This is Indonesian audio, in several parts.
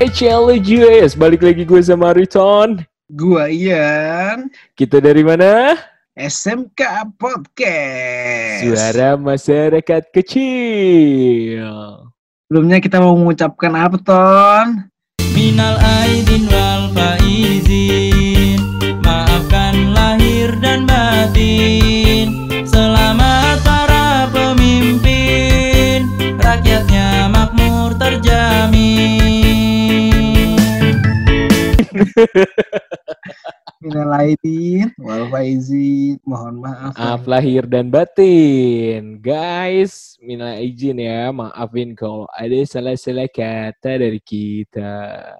HLGS, balik lagi gue sama Riton. Gua Ian, Kita dari mana? SMK Podcast. Suara masyarakat kecil. Sebelumnya kita mau mengucapkan apa, Ton? Minal aidin wal faizin Minal aidin wal faizin. Mohon maaf. Maaf lahir dan batin. Guys, minta izin ya, maafin kalau ada salah-salah kata dari kita.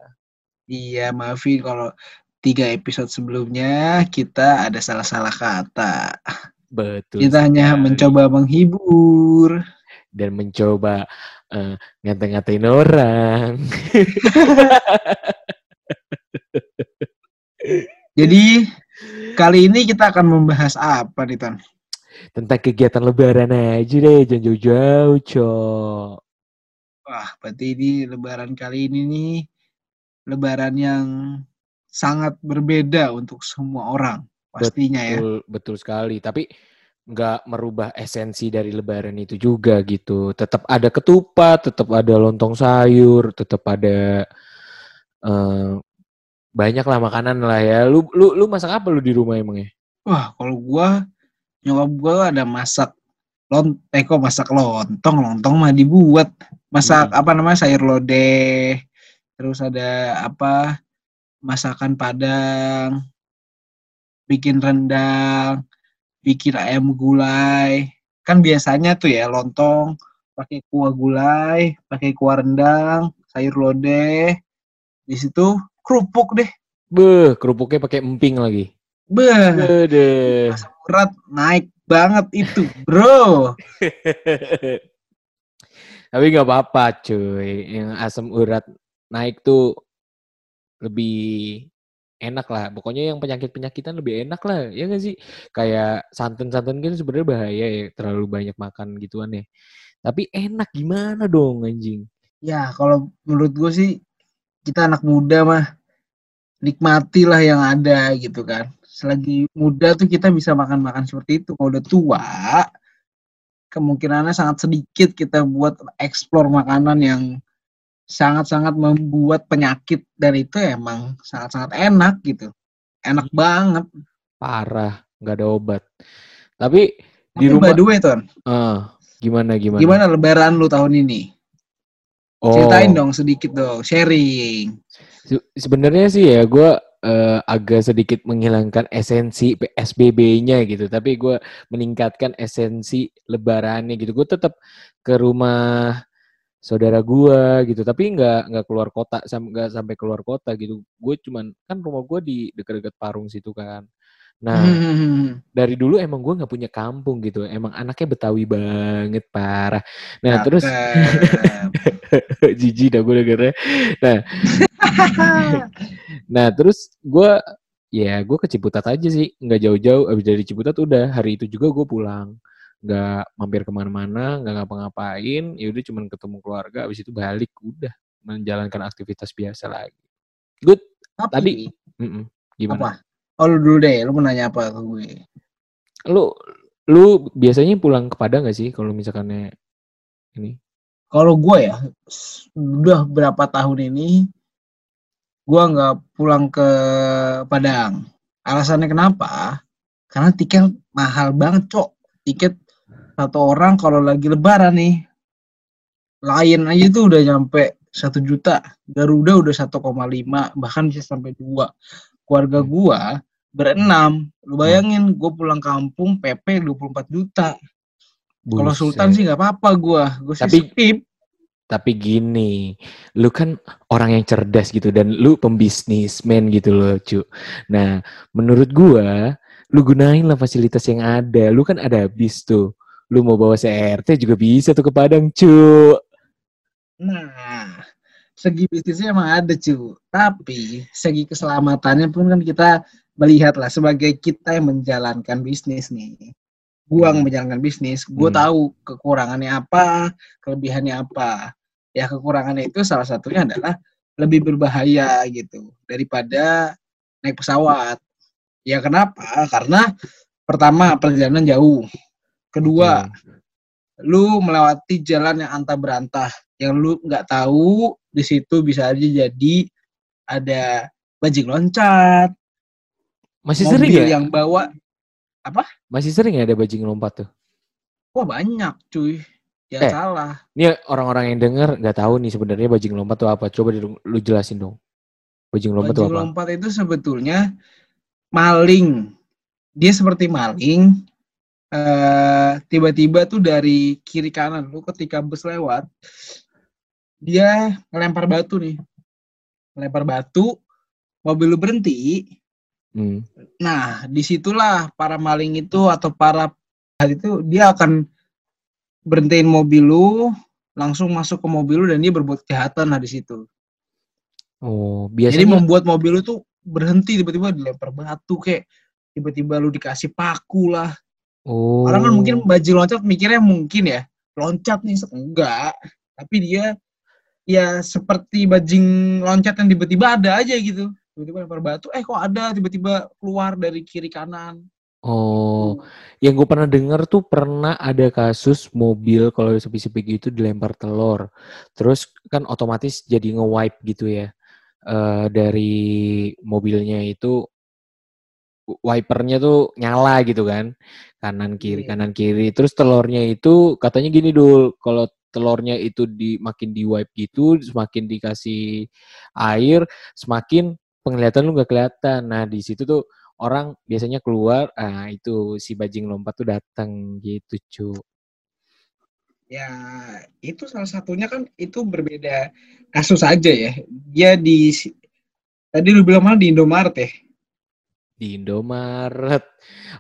Iya, maafin kalau tiga episode sebelumnya kita ada salah-salah kata. Betul. Kita hanya mencoba menghibur. dan mencoba eh, ngata-ngatain orang. Jadi kali ini kita akan membahas apa nih, Ton? Tentang kegiatan lebaran aja deh, jangan jauh-jauh, Cok. Wah, berarti ini lebaran kali ini nih lebaran yang sangat berbeda untuk semua orang pastinya ya. Betul, betul sekali. Tapi nggak merubah esensi dari lebaran itu juga gitu. Tetap ada ketupat, tetap ada lontong sayur, tetap ada eh, banyak lah makanan lah ya. Lu lu lu masak apa lu di rumah emangnya? Wah, kalau gua nyokap gua ada masak lont eh kok masak lontong, lontong mah dibuat. Masak Hmm. apa namanya sayur lodeh. Terus ada apa masakan Padang. Bikin rendang, bikin ayam gulai. Kan biasanya tuh ya lontong pakai kuah gulai, pakai kuah rendang, sayur lodeh. Di situ kerupuk deh. Beh, kerupuknya pakai emping lagi. Beh, asam urat naik banget itu, bro. Tapi nggak apa-apa cuy. Yang asam urat naik tuh lebih enak lah. Pokoknya yang penyakit-penyakitan lebih enak lah. Ya nggak sih? Kayak santan-santan kan sebenarnya bahaya ya. Terlalu banyak makan gituan ya. Tapi enak gimana dong anjing? Ya, kalau menurut gue sih kita anak muda mah nikmatilah yang ada gitu kan. Selagi muda tuh kita bisa makan-makan seperti itu. Kalau udah tua, kemungkinannya sangat sedikit kita buat eksplor makanan yang sangat-sangat membuat penyakit dan itu emang sangat-sangat enak gitu. Enak banget. Parah. nggak ada obat. Tapi di Tapi rumah... by the way, Ton, Ah, gimana, gimana? gimana lebaran lu tahun ini? Oh. Ceritain dong sedikit dong, sharing. Se- Sebenarnya sih ya gue agak sedikit menghilangkan esensi PSBB-nya gitu, tapi gue meningkatkan esensi Lebarannya gitu. Gue tetap ke rumah saudara gue gitu, tapi nggak nggak keluar kota, sam- nggak sampai keluar kota gitu. Gue cuman kan rumah gue di dekat-dekat Parung situ kan. Nah Hmm. dari dulu emang gue nggak punya kampung gitu, emang anaknya Betawi banget parah. Nah terus jijik dah gue dengernya. Nah Nah terus gue ya gue ke Ciputat aja sih. Nggak jauh-jauh abis dari Ciputat udah. Hari itu juga gue pulang. Nggak mampir ke mana-mana nggak ngapa-ngapain. Ya udah cuman ketemu keluarga abis itu balik udah. Menjalankan aktivitas biasa lagi. Good. Tapi, Tadi, Mm-mm. gimana? Apa? Oh lu dulu deh, lu mau nanya apa ke gue? lu lu biasanya pulang ke Padang gak sih kalau misalkannya ini Kalau gue ya, udah berapa tahun ini, gue nggak pulang ke Padang. Alasannya kenapa? Karena tiket mahal banget, cok. Tiket satu orang kalau lagi lebaran nih, Lion aja tuh udah nyampe satu juta, Garuda udah 1,5, bahkan bisa sampai dua. Keluarga Hmm. gua berenam, lu bayangin gue pulang kampung PP 24 juta. Kalau. Sultan sih nggak apa-apa gue sih Tapi- skip. Tapi gini, lu kan orang yang cerdas gitu dan lu pembisnismen gitu loh, cu. Nah, menurut gua, lu gunain lah fasilitas yang ada. Lu kan ada bis tuh. Lu mau bawa CRT juga bisa tuh ke Padang, cu. Nah, segi bisnisnya emang ada cu, tapi segi keselamatannya pun kan kita melihat lah sebagai kita yang menjalankan bisnis nih. Gua yang menjalankan bisnis, gue Hmm. tahu kekurangannya apa, kelebihannya apa. Ya kekurangannya itu salah satunya adalah lebih berbahaya gitu daripada naik pesawat. Ya kenapa? Karena pertama perjalanan jauh. Kedua, lu melewati jalan yang antah berantah yang lu nggak tahu di situ bisa aja jadi ada bajing loncat Masih mobil sering ya? yang bawa Masih sering ya ada bajing lompat tuh? wah banyak cuy Eh, ya salah Ini orang-orang yang denger nggak tahu nih sebenarnya bajing lompat tuh apa. Coba lu jelasin dong. Bajing lompat tuh bajing apa? lompat itu sebetulnya maling dia seperti maling eh tiba-tiba tuh dari kiri kanan lu ketika bus lewat dia ngelempar batu nih ngelempar batu mobil lu berhenti Hmm. Nah, di situlah para maling itu atau para penjahat itu dia akan berhentiin mobil lu, langsung masuk ke mobil lu dan dia berbuat kejahatan lah di situ. Oh, Jadi biasanya membuat mobil lu tuh berhenti tiba-tiba dilempar batu kayak tiba-tiba lu dikasih paku lah. oh. Orang kan mungkin bajing loncat mikirnya mungkin ya loncat nih enggak, tapi dia ya seperti bajing loncat yang tiba-tiba ada aja gitu. Tiba-tiba lempar batu, eh kok ada tiba-tiba keluar dari kiri kanan. Oh, yang gue pernah denger tuh pernah ada kasus mobil kalau sepi-sepi gitu dilempar telur. Terus kan otomatis jadi nge-wipe gitu ya. eh dari mobilnya itu wipernya tuh nyala gitu kan. Kanan kiri, Iya. kanan kiri. Terus telurnya itu katanya gini dul, kalau telurnya itu di makin di wipe gitu, semakin dikasih air, semakin penglihatan lu nggak kelihatan. Nah, di situ tuh orang biasanya keluar, ah itu si bajing lompat tuh datang gitu, cu. Ya, itu salah satunya kan itu berbeda kasus aja ya. Dia di tadi lu bilang mana di Indomaret ya? Di Indomaret.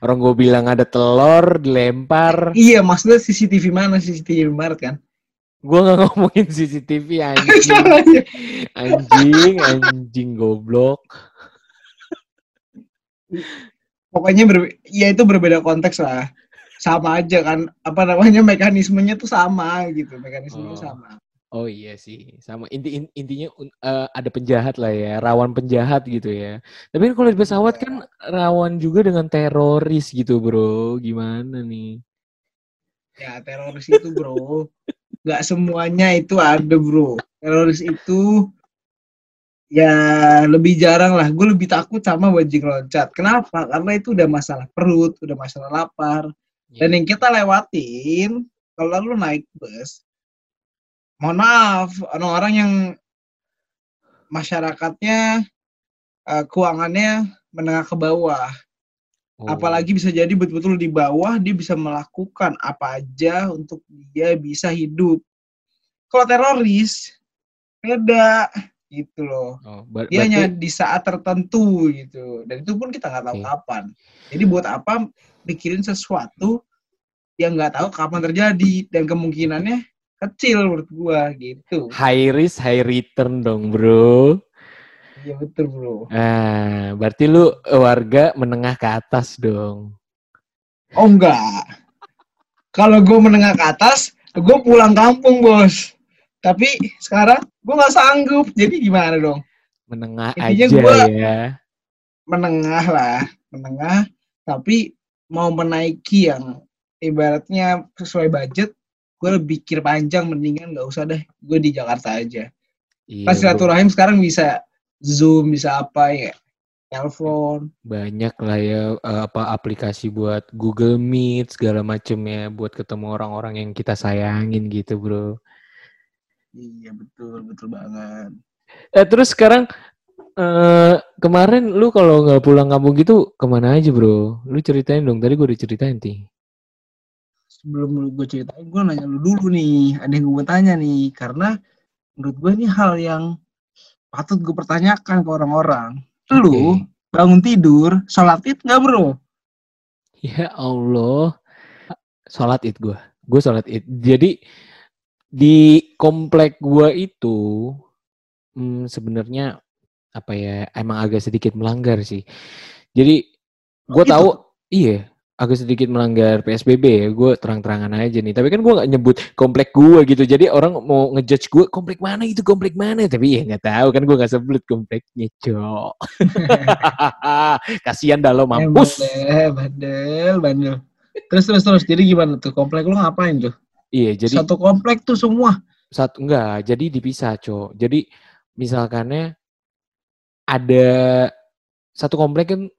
Orang gue bilang ada telur dilempar. Iya, maksudnya CCTV mana CCTV Indomaret kan? Gue nggak ngomongin CCTV anjing. Anjing, anjing goblok. Pokoknya ber, ya itu berbeda konteks lah. Sama aja kan, apa namanya mekanismenya tuh sama gitu, mekanismenya Oh. sama. Oh iya sih, sama inti in- intinya eh, ada penjahat lah ya, rawan penjahat gitu ya. Tapi kan kalau di pesawat kan rawan juga dengan teroris gitu, bro. Gimana nih? Ya teroris itu bro, nggak semuanya itu ada bro. Teroris itu ya lebih jarang lah. Gue lebih takut sama bajing loncat. Kenapa? Karena itu udah masalah perut, udah masalah lapar. Dan yang kita lewatin, kalau lu naik bus, mohon maaf, orang-orang yang masyarakatnya eh, keuangannya menengah ke bawah. Oh. Apalagi bisa jadi betul-betul di bawah dia bisa melakukan apa aja untuk dia bisa hidup. Kalau teroris beda gitu loh. Oh, ber- Dia hanya berarti- di saat tertentu gitu. Dan itu pun kita nggak tahu Oke. kapan. Jadi buat apa mikirin sesuatu yang nggak tahu kapan terjadi dan kemungkinannya kecil menurut gua gitu. high risk high return dong, bro. Iya betul bro. Ah, berarti lu warga menengah ke atas dong. Oh enggak. Kalau gue menengah ke atas, gue pulang kampung bos. Tapi sekarang gue nggak sanggup. Jadi gimana dong? Menengah Intinya aja gua- ya. Menengah lah, menengah. Tapi mau menaiki yang ibaratnya sesuai budget, gue pikir panjang mendingan nggak usah deh. Gue di Jakarta aja. Iya, Pas silaturahim sekarang bisa zoom, bisa apa ya, telepon. banyak lah ya eh, apa aplikasi buat Google Meet segala macem ya buat ketemu orang-orang yang kita sayangin gitu bro. Iya betul, betul banget. Eh terus sekarang eh kemarin lu kalau nggak pulang kampung gitu ke mana aja bro? Lu ceritain dong tadi gue udah ceritain ti. sebelum gue ceritain, gue nanya lu dulu nih, ada yang gue tanya nih, karena menurut gue ini hal yang patut gue pertanyakan ke orang-orang. Lu bangun tidur, sholat id nggak bro? Ya Allah, sholat id gue, gue sholat id. Jadi di komplek gue itu hmm, sebenarnya apa ya emang agak sedikit melanggar sih. Jadi gue gitu? tahu, iya agak sedikit melanggar PSBB ya, gue terang-terangan aja nih. Tapi kan gue nggak nyebut komplek gue gitu. Jadi orang mau ngejudge gue komplek mana itu komplek mana. Tapi ya nggak tahu kan gue nggak sebut kompleknya, cok. Kasihan dah lo mampus. Eh, bandel, bandel. Terus terus terus. Jadi gimana tuh komplek lu ngapain tuh? Iya, jadi Satu komplek tuh semua. satu enggak, jadi dipisah, cok. Jadi misalkannya ada satu komplek kan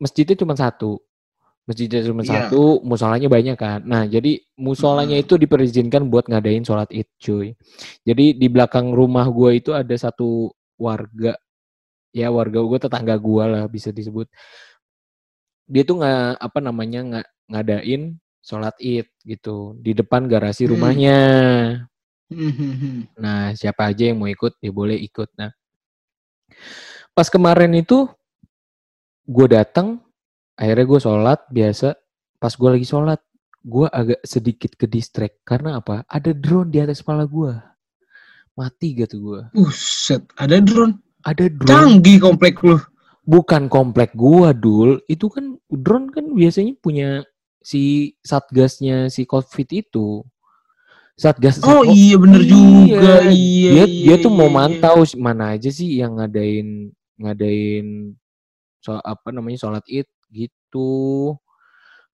masjidnya cuma satu. Masjidnya cuma Iya. satu, musolanya banyak kan. Nah, jadi musolanya Hmm. itu diperizinkan buat ngadain sholat id, cuy. Jadi di belakang rumah gua itu ada satu warga, ya warga gue tetangga gua lah bisa disebut. Dia tuh nggak apa namanya nggak ngadain sholat id gitu di depan garasi Hmm. rumahnya. Hmm. Nah, siapa aja yang mau ikut, ya boleh ikut. Nah, pas kemarin itu gue datang, akhirnya gue sholat biasa. Pas gue lagi sholat, gue agak sedikit ke distract karena apa? Ada drone di atas kepala gue. Mati gak tuh gue? Buset, ada drone. Ada drone, Canggih komplek lu. bukan komplek gue dul. Itu kan drone kan biasanya punya si satgasnya si covid itu. Satgas Oh Satpol- iya bener Iya. juga. Iya, dia iya, dia tuh mau iya, iya. mantau s- mana aja sih yang ngadain ngadain so apa namanya sholat id gitu.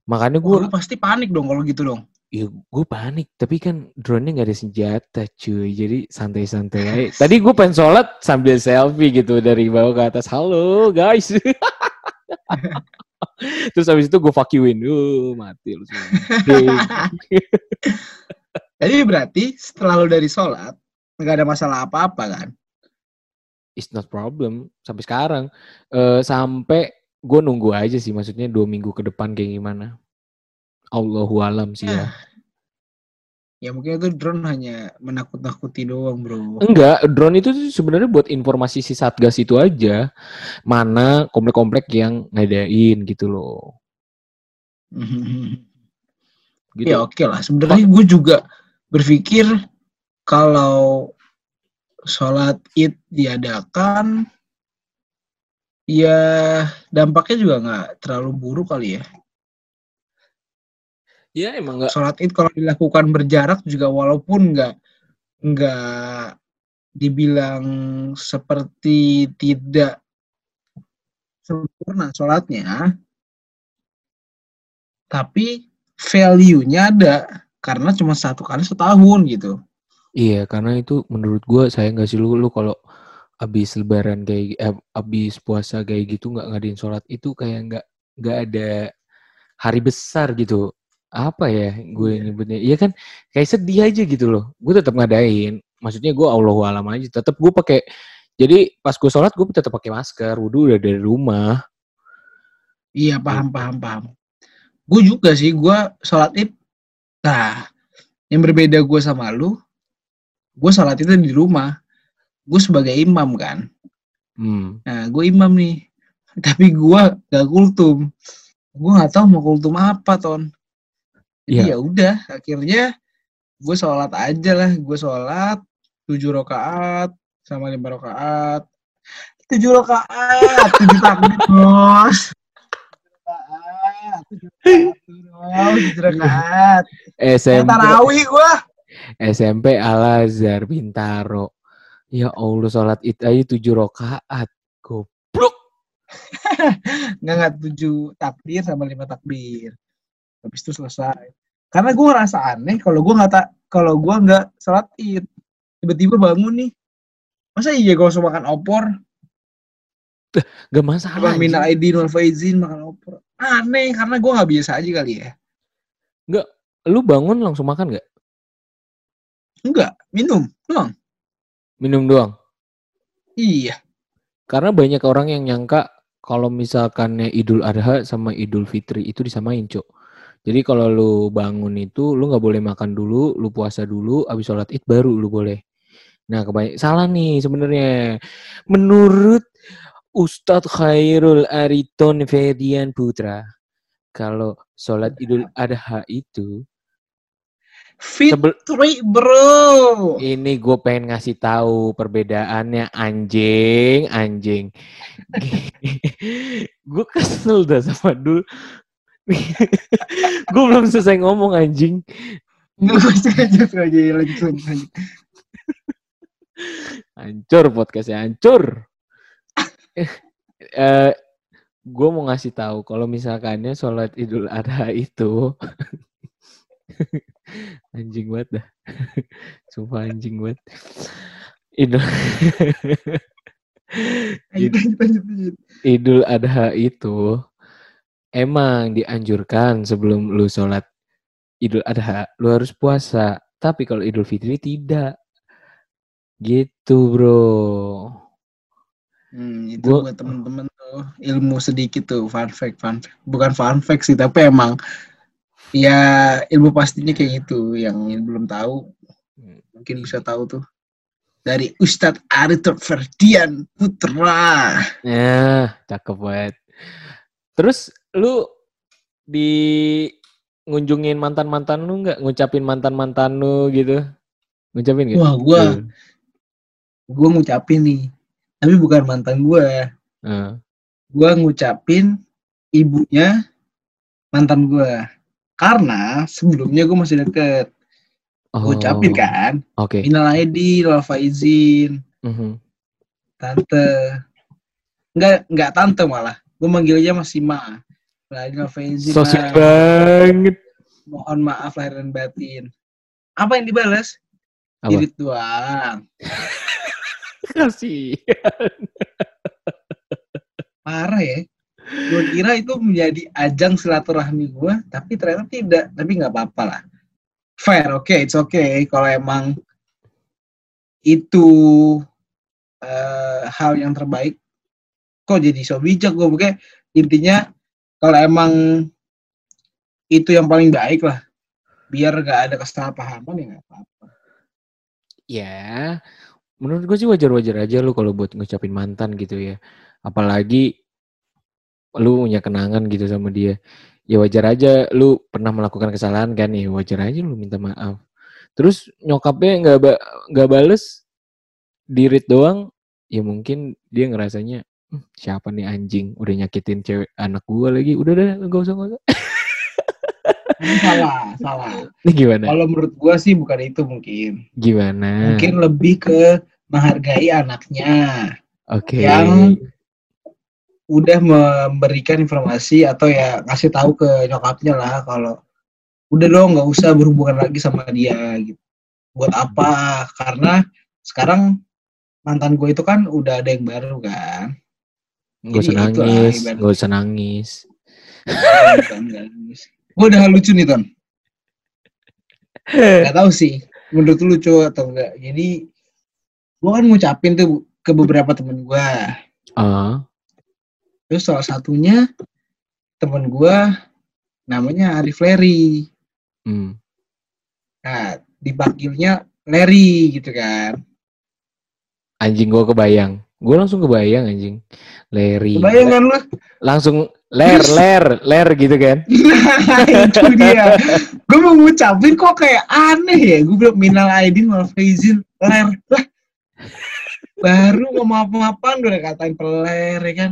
Makanya gue lu pasti panik dong kalau gitu dong. ya gue panik. Tapi kan drone-nya nggak ada senjata cuy. Jadi santai-santai aja. Tadi gue pengen sholat sambil selfie gitu dari bawah ke atas. Halo guys. Terus habis itu gue fuck you-in uh, mati lu semua. Jadi berarti setelah lu dari sholat, nggak ada masalah apa-apa kan? it's not problem. Sampai sekarang. Eh sampai gue nunggu aja sih maksudnya dua minggu ke depan kayak gimana. Allahu alam sih ya. Ya mungkin itu drone hanya menakut-nakuti doang bro. enggak drone itu sebenarnya buat informasi si satgas itu aja. Mana komplek-komplek yang ngadain gitu loh. Gitu. Ya oke lah. Sebenarnya gue juga berpikir kalau sholat id diadakan, ya dampaknya juga nggak terlalu buruk kali ya. ya emang enggak Sholat id kalau dilakukan berjarak juga walaupun nggak nggak dibilang seperti tidak sempurna sholatnya, tapi value-nya ada karena cuma satu kali setahun gitu. iya karena itu menurut gue saya nggak sih lu lu kalau abis lebaran kayak eh, abis puasa kayak gitu nggak ngadain sholat itu kayak nggak nggak ada hari besar gitu apa ya gue Iya. nyebutnya iya kan kayak sedih aja gitu loh gue tetap ngadain maksudnya gue Allahu alam aja tetap gue pakai jadi pas gue sholat gue tetap pakai masker wudhu udah dari rumah Iya paham paham paham. Gue juga sih gue sholat id. Nah, yang berbeda gue sama lu, gue sholat itu di rumah. Gue sebagai imam kan. hmm. Nah, gue imam nih. Tapi gue gak kultum. Gue nggak tahu mau kultum apa ton. Jadi Iya. ya udah, akhirnya gue sholat aja lah. Gue sholat tujuh rakaat sama lima rakaat. Tujuh rakaat, tujuh takbir bos. Tujuh SMP tarawih gue. SMP Al Azhar Bintaro ya Allah sholat id aja tujuh rakaat goblok Nggak nggak tujuh takbir sama lima takbir. Habis itu selesai. Karena gue ngerasa aneh kalau gue nggak tak kalau gue nggak sholat id. Tiba-tiba bangun nih. Masa iya gue langsung makan opor? gak masalah minal aidin wal faizin makan opor. Aneh karena gue nggak biasa aja kali ya. lu bangun langsung makan gak Enggak, minum doang. Minum doang Iya. Karena banyak orang yang nyangka kalau misalkannya Idul Adha sama Idul Fitri itu disamain, Cok. Jadi kalau lu bangun itu lu nggak boleh makan dulu, lu puasa dulu, habis sholat id baru lu boleh. Nah, kebanyakan salah nih sebenarnya. Menurut Ustadz Khairul Ariton Ferdian Putra, kalau sholat Idul Adha itu Fitri bro. ini gue pengen ngasih tahu perbedaannya anjing, anjing. gue kesel dah sama dul. gue belum selesai ngomong anjing. Hancur podcastnya, hancur. eh, gue mau ngasih tahu kalau misalkannya sholat idul adha itu anjing banget dah. Sumpah anjing banget. Idul Lanjut lanjut lanjut. lanjut. Idul Adha itu emang dianjurkan sebelum lu sholat Idul Adha, lu harus puasa. Tapi kalau Idul Fitri tidak. Gitu bro. Hmm, itu Gua- buat temen-temen tuh ilmu sedikit tuh fun fact fun fact. bukan fun fact sih tapi emang ya ilmu pastinya kayak gitu yang belum tahu mungkin bisa tahu tuh dari Ustadz Aritur Ferdian Putra Ya, cakep banget. Terus lu di ngunjungin mantan-mantan lu nggak? Ngucapin mantan-mantan lu gitu? Ngucapin nggak? wah gua Tuh. gua ngucapin nih tapi bukan mantan gua Heeh. gua ngucapin ibunya mantan gua karena sebelumnya gua masih deket Oh, Gua ucapin kan Oke. Minal aidin wal faizin Mhm. tante enggak enggak tante malah gue manggil aja masih ma Minal faizin So Ma. sweet banget. mohon maaf lahir dan batin apa yang dibalas Apa? irit doang Kasih. parah ya gue kira itu menjadi ajang silaturahmi gue tapi ternyata tidak. Tapi nggak apa-apa lah. Fair oke it's okay. Kalau emang itu eh, hal yang terbaik kok jadi so bijak gue Pokoknya intinya kalau emang itu yang paling baik lah biar gak ada kesalahpahaman ya nggak apa-apa. Ya, menurut gue sih wajar-wajar aja lu kalau buat ngucapin mantan gitu ya. Apalagi lu punya kenangan gitu sama dia. Ya wajar aja lu pernah melakukan kesalahan kan ya wajar aja lu minta maaf. Terus nyokapnya nggak ba nggak bales dirit doang, ya mungkin dia ngerasanya "Hmm, siapa nih anjing udah nyakitin cewek anak gua lagi. Udah deh gak usah gak usah. Salah salah Ini gimana? kalau menurut gue sih bukan itu mungkin Gimana? mungkin lebih ke menghargai anaknya Oke. yang udah memberikan informasi atau ya ngasih tahu ke nyokapnya lah kalau udah dong nggak usah berhubungan lagi sama dia gitu. Buat apa? Karena sekarang mantan gue itu kan udah ada yang baru kan. Gak usah Jadi itu lah nangis, gak usah nangis. gue udah lucu nih ton. Nggak tahu sih menurut lu lucu atau enggak jadi gue kan ngucapin tuh ke beberapa temen gue Ah, Terus salah satunya temen gua namanya Arif Leri. hmm. Nah, dipanggilnya Leri gitu kan. Anjing gua kebayang. Gua langsung kebayang anjing. Leri. Kebayang kan lu? Langsung ler, ler, ler gitu kan. Nah, itu dia. Gue mau ngucapin kok kayak aneh ya. Gue bilang minal aidin wal faizin ler. Lah, baru ngomong apa-apaan udah katain peler ya kan.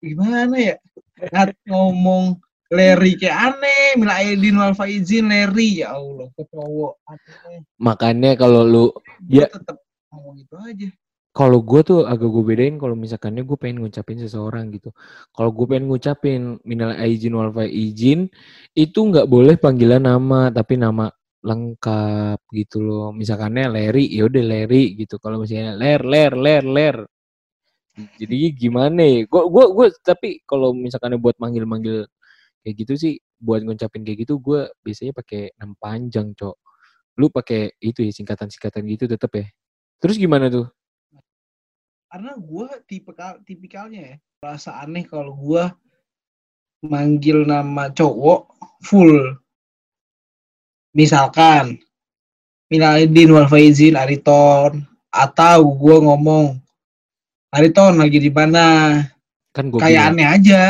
Gimana ya? Ngat ngomong Leri kayak aneh, minal aidin wal faizin Leri. Ya Allah, ke cowok. Aneh. Makanya kalau lu Gue Ya. tetep ngomong gitu aja. kalau gue tuh agak gue bedain kalau misalkannya gue pengen ngucapin seseorang gitu. Kalau gue pengen ngucapin minal aizin wal faizin itu nggak boleh panggilan nama tapi nama lengkap gitu loh. Misalkannya Leri, ya udah Leri gitu. Kalau misalnya ler, ler, ler, ler. Jadi gimana ya? Gue gue gue tapi kalau misalkannya buat manggil-manggil kayak gitu sih buat ngucapin kayak gitu gue biasanya pakai nama panjang, Cok. Lu pakai itu ya singkatan-singkatan gitu tetep ya. Terus gimana tuh? karena gue tipikal tipikalnya ya rasa aneh kalau gue manggil nama cowok full misalkan Minaidin wal faizin Ariton atau gue ngomong Ariton lagi di mana Kan gue kayak aneh aja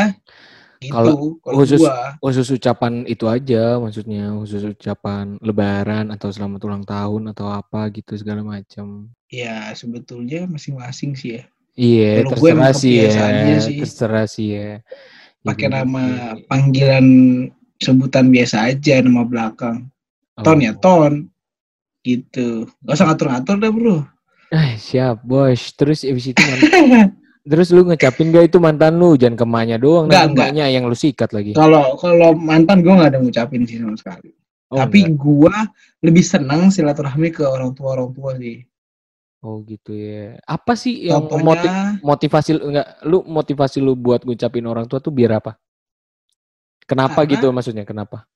gitu Kalau khusus- gua khusus ucapan itu aja maksudnya khusus ucapan lebaran atau selamat ulang tahun atau apa gitu segala macam ya sebetulnya masing-masing sih ya iya emang terserah sih ya sih. terserah sih ya pakai Jadi, nama iya. panggilan sebutan biasa aja nama belakang. Ton ya ton. Gitu. Gak usah ngatur-ngatur dah bro. Eh, siap, bos. Terus abis itu mantan, terus lu ngecapin gak itu mantan lu? Jangan ke emaknya doang, Enggak, nanti emaknya yang lu sikat lagi. Kalau kalau mantan gue nggak ada ngucapin sih sama sekali. Oh, Tapi enggak. gua lebih senang silaturahmi ke orang tua orang tua sih. Oh gitu ya. Apa sih yang Contohnya, motiv motivasi lu enggak lu motivasi lu buat ngucapin orang tua tuh biar apa? Kenapa Karena- gitu maksudnya? Kenapa?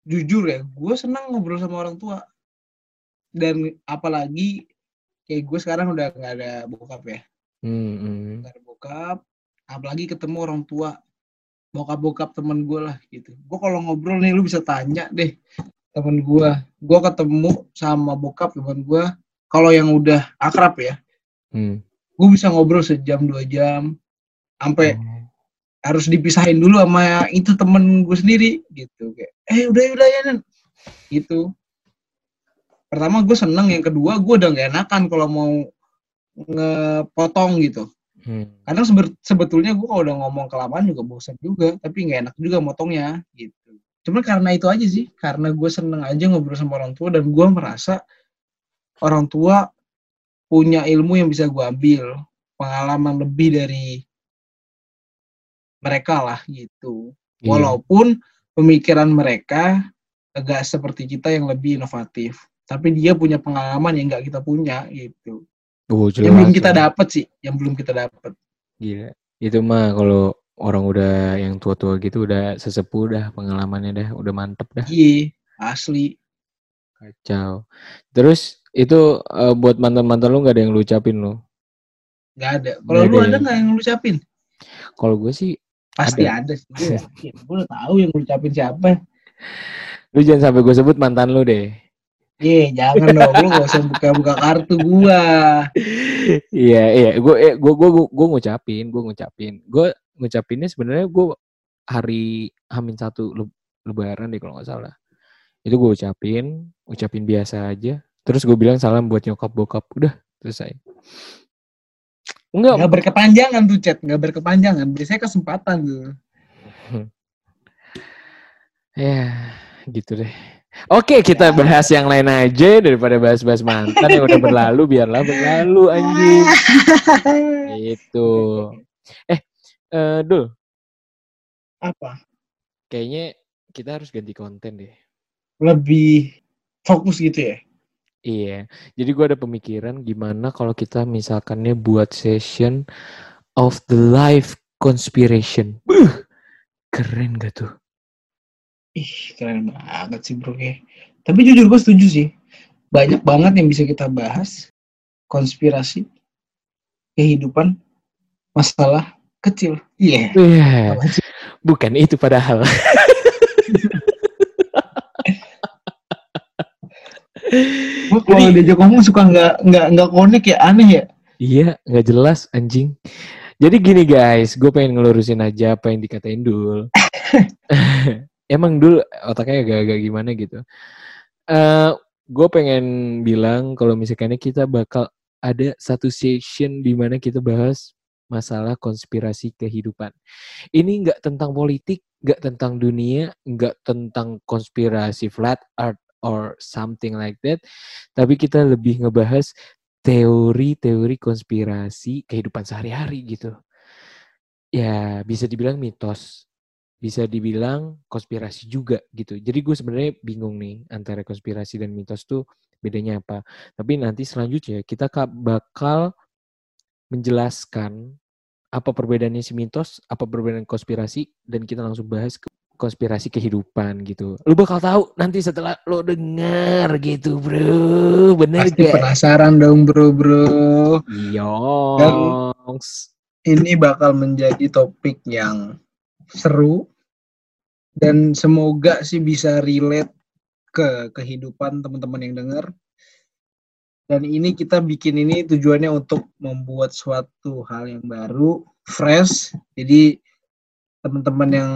jujur ya, gue senang ngobrol sama orang tua. Dan apalagi kayak gue sekarang udah nggak ada bokap ya, Hmm, hmm. nggak ada bokap. Apalagi ketemu orang tua, bokap-bokap temen gue lah gitu. Gue kalau ngobrol nih, lu bisa tanya deh temen gue. Gue ketemu sama bokap temen gue. Kalau yang udah akrab ya, hmm. gue bisa ngobrol sejam dua jam, sampai Oh. harus dipisahin dulu sama itu temen gue sendiri gitu kayak eh udah udah ya Nen. gitu pertama gue seneng yang kedua gue udah gak enakan kalau mau ngepotong gitu Hmm. karena sebe- sebetulnya gue kalau udah ngomong kelamaan juga bosan juga tapi nggak enak juga motongnya gitu cuman karena itu aja sih karena gue seneng aja ngobrol sama orang tua dan gue merasa orang tua punya ilmu yang bisa gue ambil pengalaman lebih dari mereka lah gitu Iya. walaupun pemikiran mereka agak seperti kita yang lebih inovatif tapi dia punya pengalaman yang nggak kita punya gitu Oh, yang belum jelas kita dapat sih yang belum kita dapat Gila. Itu mah kalau orang udah yang tua-tua gitu udah sesepuh dah pengalamannya dah, udah mantep dah. iya asli Kacau. Terus itu eh, buat mantan-mantan lu nggak ada yang lu ucapin lu? nggak ada kalau lu ada nggak yang lu ucapin Kalau gue sih, pasti Ada. ada, sih gue udah tahu yang lu ucapin siapa lu jangan sampai gue sebut mantan lu deh. Iya, jangan dong, lu gak usah buka-buka kartu gua. Iya, iya. Gue, eh, gue, gue, gue ngucapin, gue ngucapin. Gue ngucapinnya sebenarnya gue hari Hamin satu le- Lebaran deh kalau nggak salah. Itu gue ucapin, ucapin biasa aja. Terus gue bilang salam buat nyokap bokap. Udah, selesai. Enggak, Gak berkepanjangan tuh chat, gak berkepanjangan. Biasanya kesempatan tuh. Ya, gitu deh. Oke, kita bahas yang lain aja daripada bahas-bahas mantan yang udah berlalu, biarlah berlalu anjing. Gitu. Eh, eh Dul, Apa? kayaknya kita harus ganti konten deh. Lebih fokus gitu ya? Iya. Jadi gua ada pemikiran gimana kalau kita misalkannya buat session of the life conspiration. Buh, keren gak tuh? Ih, keren banget sih bro. Kayak. Tapi jujur gue setuju sih. Banyak banget yang bisa kita bahas. Konspirasi. Kehidupan. Masalah kecil. Iya. Apa sih? bukan itu padahal. Gue kalau diajak ngomong suka nggak nggak nggak connect ya aneh ya. Iya, nggak jelas anjing. Jadi gini guys, gue pengen ngelurusin aja apa yang dikatain Dul. Emang Dul otaknya agak-agak gimana gitu. eh gue pengen bilang kalau misalkannya kita bakal ada satu session di mana kita bahas masalah konspirasi kehidupan. Ini nggak tentang politik, nggak tentang dunia, nggak tentang konspirasi flat earth or something like that. Tapi kita lebih ngebahas teori-teori konspirasi kehidupan sehari-hari gitu. Ya, bisa dibilang mitos. Bisa dibilang konspirasi juga gitu. Jadi gue sebenarnya bingung nih antara konspirasi dan mitos tuh bedanya apa. Tapi nanti selanjutnya kita ka- bakal menjelaskan apa perbedaannya si mitos, apa perbedaan konspirasi, dan kita langsung bahas ke konspirasi kehidupan gitu. Lu bakal tahu nanti setelah lo denger gitu, bro. Bener Pasti gak? penasaran dong bro bro. Yongs. ini bakal menjadi topik yang seru dan semoga sih bisa relate ke kehidupan teman-teman yang dengar. Dan ini kita bikin ini tujuannya untuk membuat suatu hal yang baru, fresh. Jadi teman-teman yang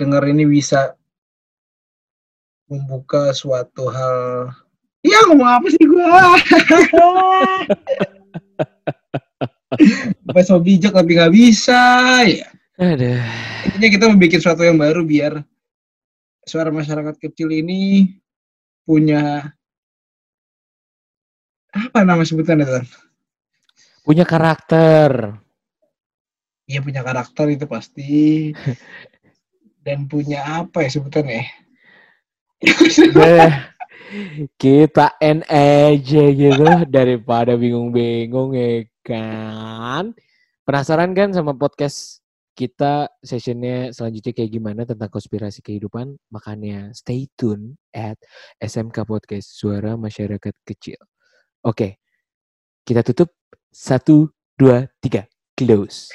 dengar ini bisa membuka suatu hal. Ya ngomong apa sih gua? Sampai so bijak tapi nggak bisa ya. Ada. Ini Intinya kita mau bikin sesuatu yang baru biar suara masyarakat kecil ini punya apa nama sebutannya Tan? Punya karakter. Iya punya karakter itu pasti. Dan punya apa ya sebutannya? Deh, kita N aja gitu daripada bingung-bingung ya kan. Penasaran kan sama podcast kita sessionnya selanjutnya kayak gimana tentang konspirasi kehidupan? Makanya stay tune at SMK Podcast Suara Masyarakat Kecil. Oke, kita tutup. Satu, dua, tiga. Close.